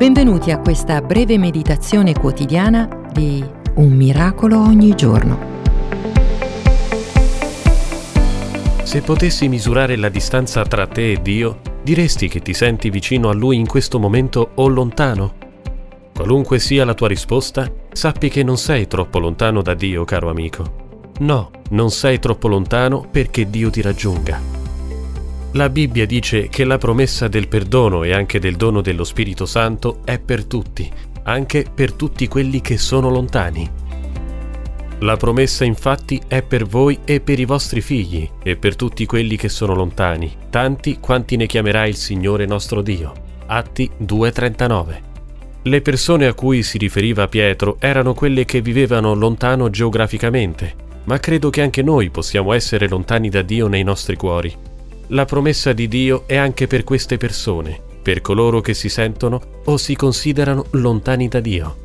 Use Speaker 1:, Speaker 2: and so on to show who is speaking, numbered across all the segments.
Speaker 1: Benvenuti a questa breve meditazione quotidiana di Un miracolo ogni giorno.
Speaker 2: Se potessi misurare la distanza tra te e Dio, diresti che ti senti vicino a Lui in questo momento o lontano? Qualunque sia la tua risposta, sappi che non sei troppo lontano da Dio, caro amico. No, non sei troppo lontano perché Dio ti raggiunga. La Bibbia dice che la promessa del perdono e anche del dono dello Spirito Santo è per tutti, anche per tutti quelli che sono lontani. La promessa infatti è per voi e per i vostri figli e per tutti quelli che sono lontani, tanti quanti ne chiamerà il Signore nostro Dio. Atti 2.39. Le persone a cui si riferiva Pietro erano quelle che vivevano lontano geograficamente, ma credo che anche noi possiamo essere lontani da Dio nei nostri cuori la promessa di Dio è anche per queste persone, per coloro che si sentono o si considerano lontani da Dio.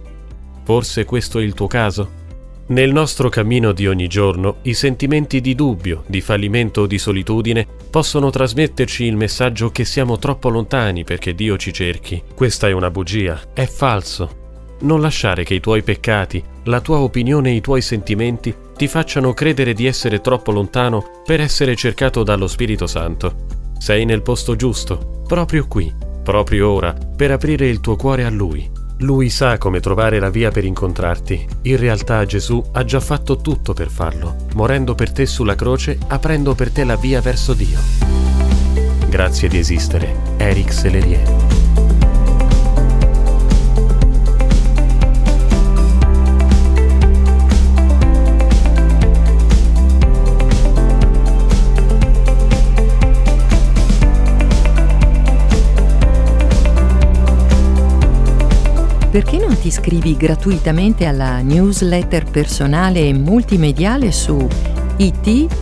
Speaker 2: Forse questo è il tuo caso? Nel nostro cammino di ogni giorno, i sentimenti di dubbio, di fallimento o di solitudine possono trasmetterci il messaggio che siamo troppo lontani perché Dio ci cerchi. Questa è una bugia, è falso. Non lasciare che i tuoi peccati, la tua opinione e i tuoi sentimenti ti facciano credere di essere troppo lontano per essere cercato dallo Spirito Santo. Sei nel posto giusto, proprio qui, proprio ora, per aprire il tuo cuore a Lui. Lui sa come trovare la via per incontrarti. In realtà Gesù ha già fatto tutto per farlo, morendo per te sulla croce, aprendo per te la via verso Dio. Grazie di esistere, Eric Selerier.
Speaker 1: Perché non ti iscrivi gratuitamente alla newsletter personale e multimediale su it.jesus.net?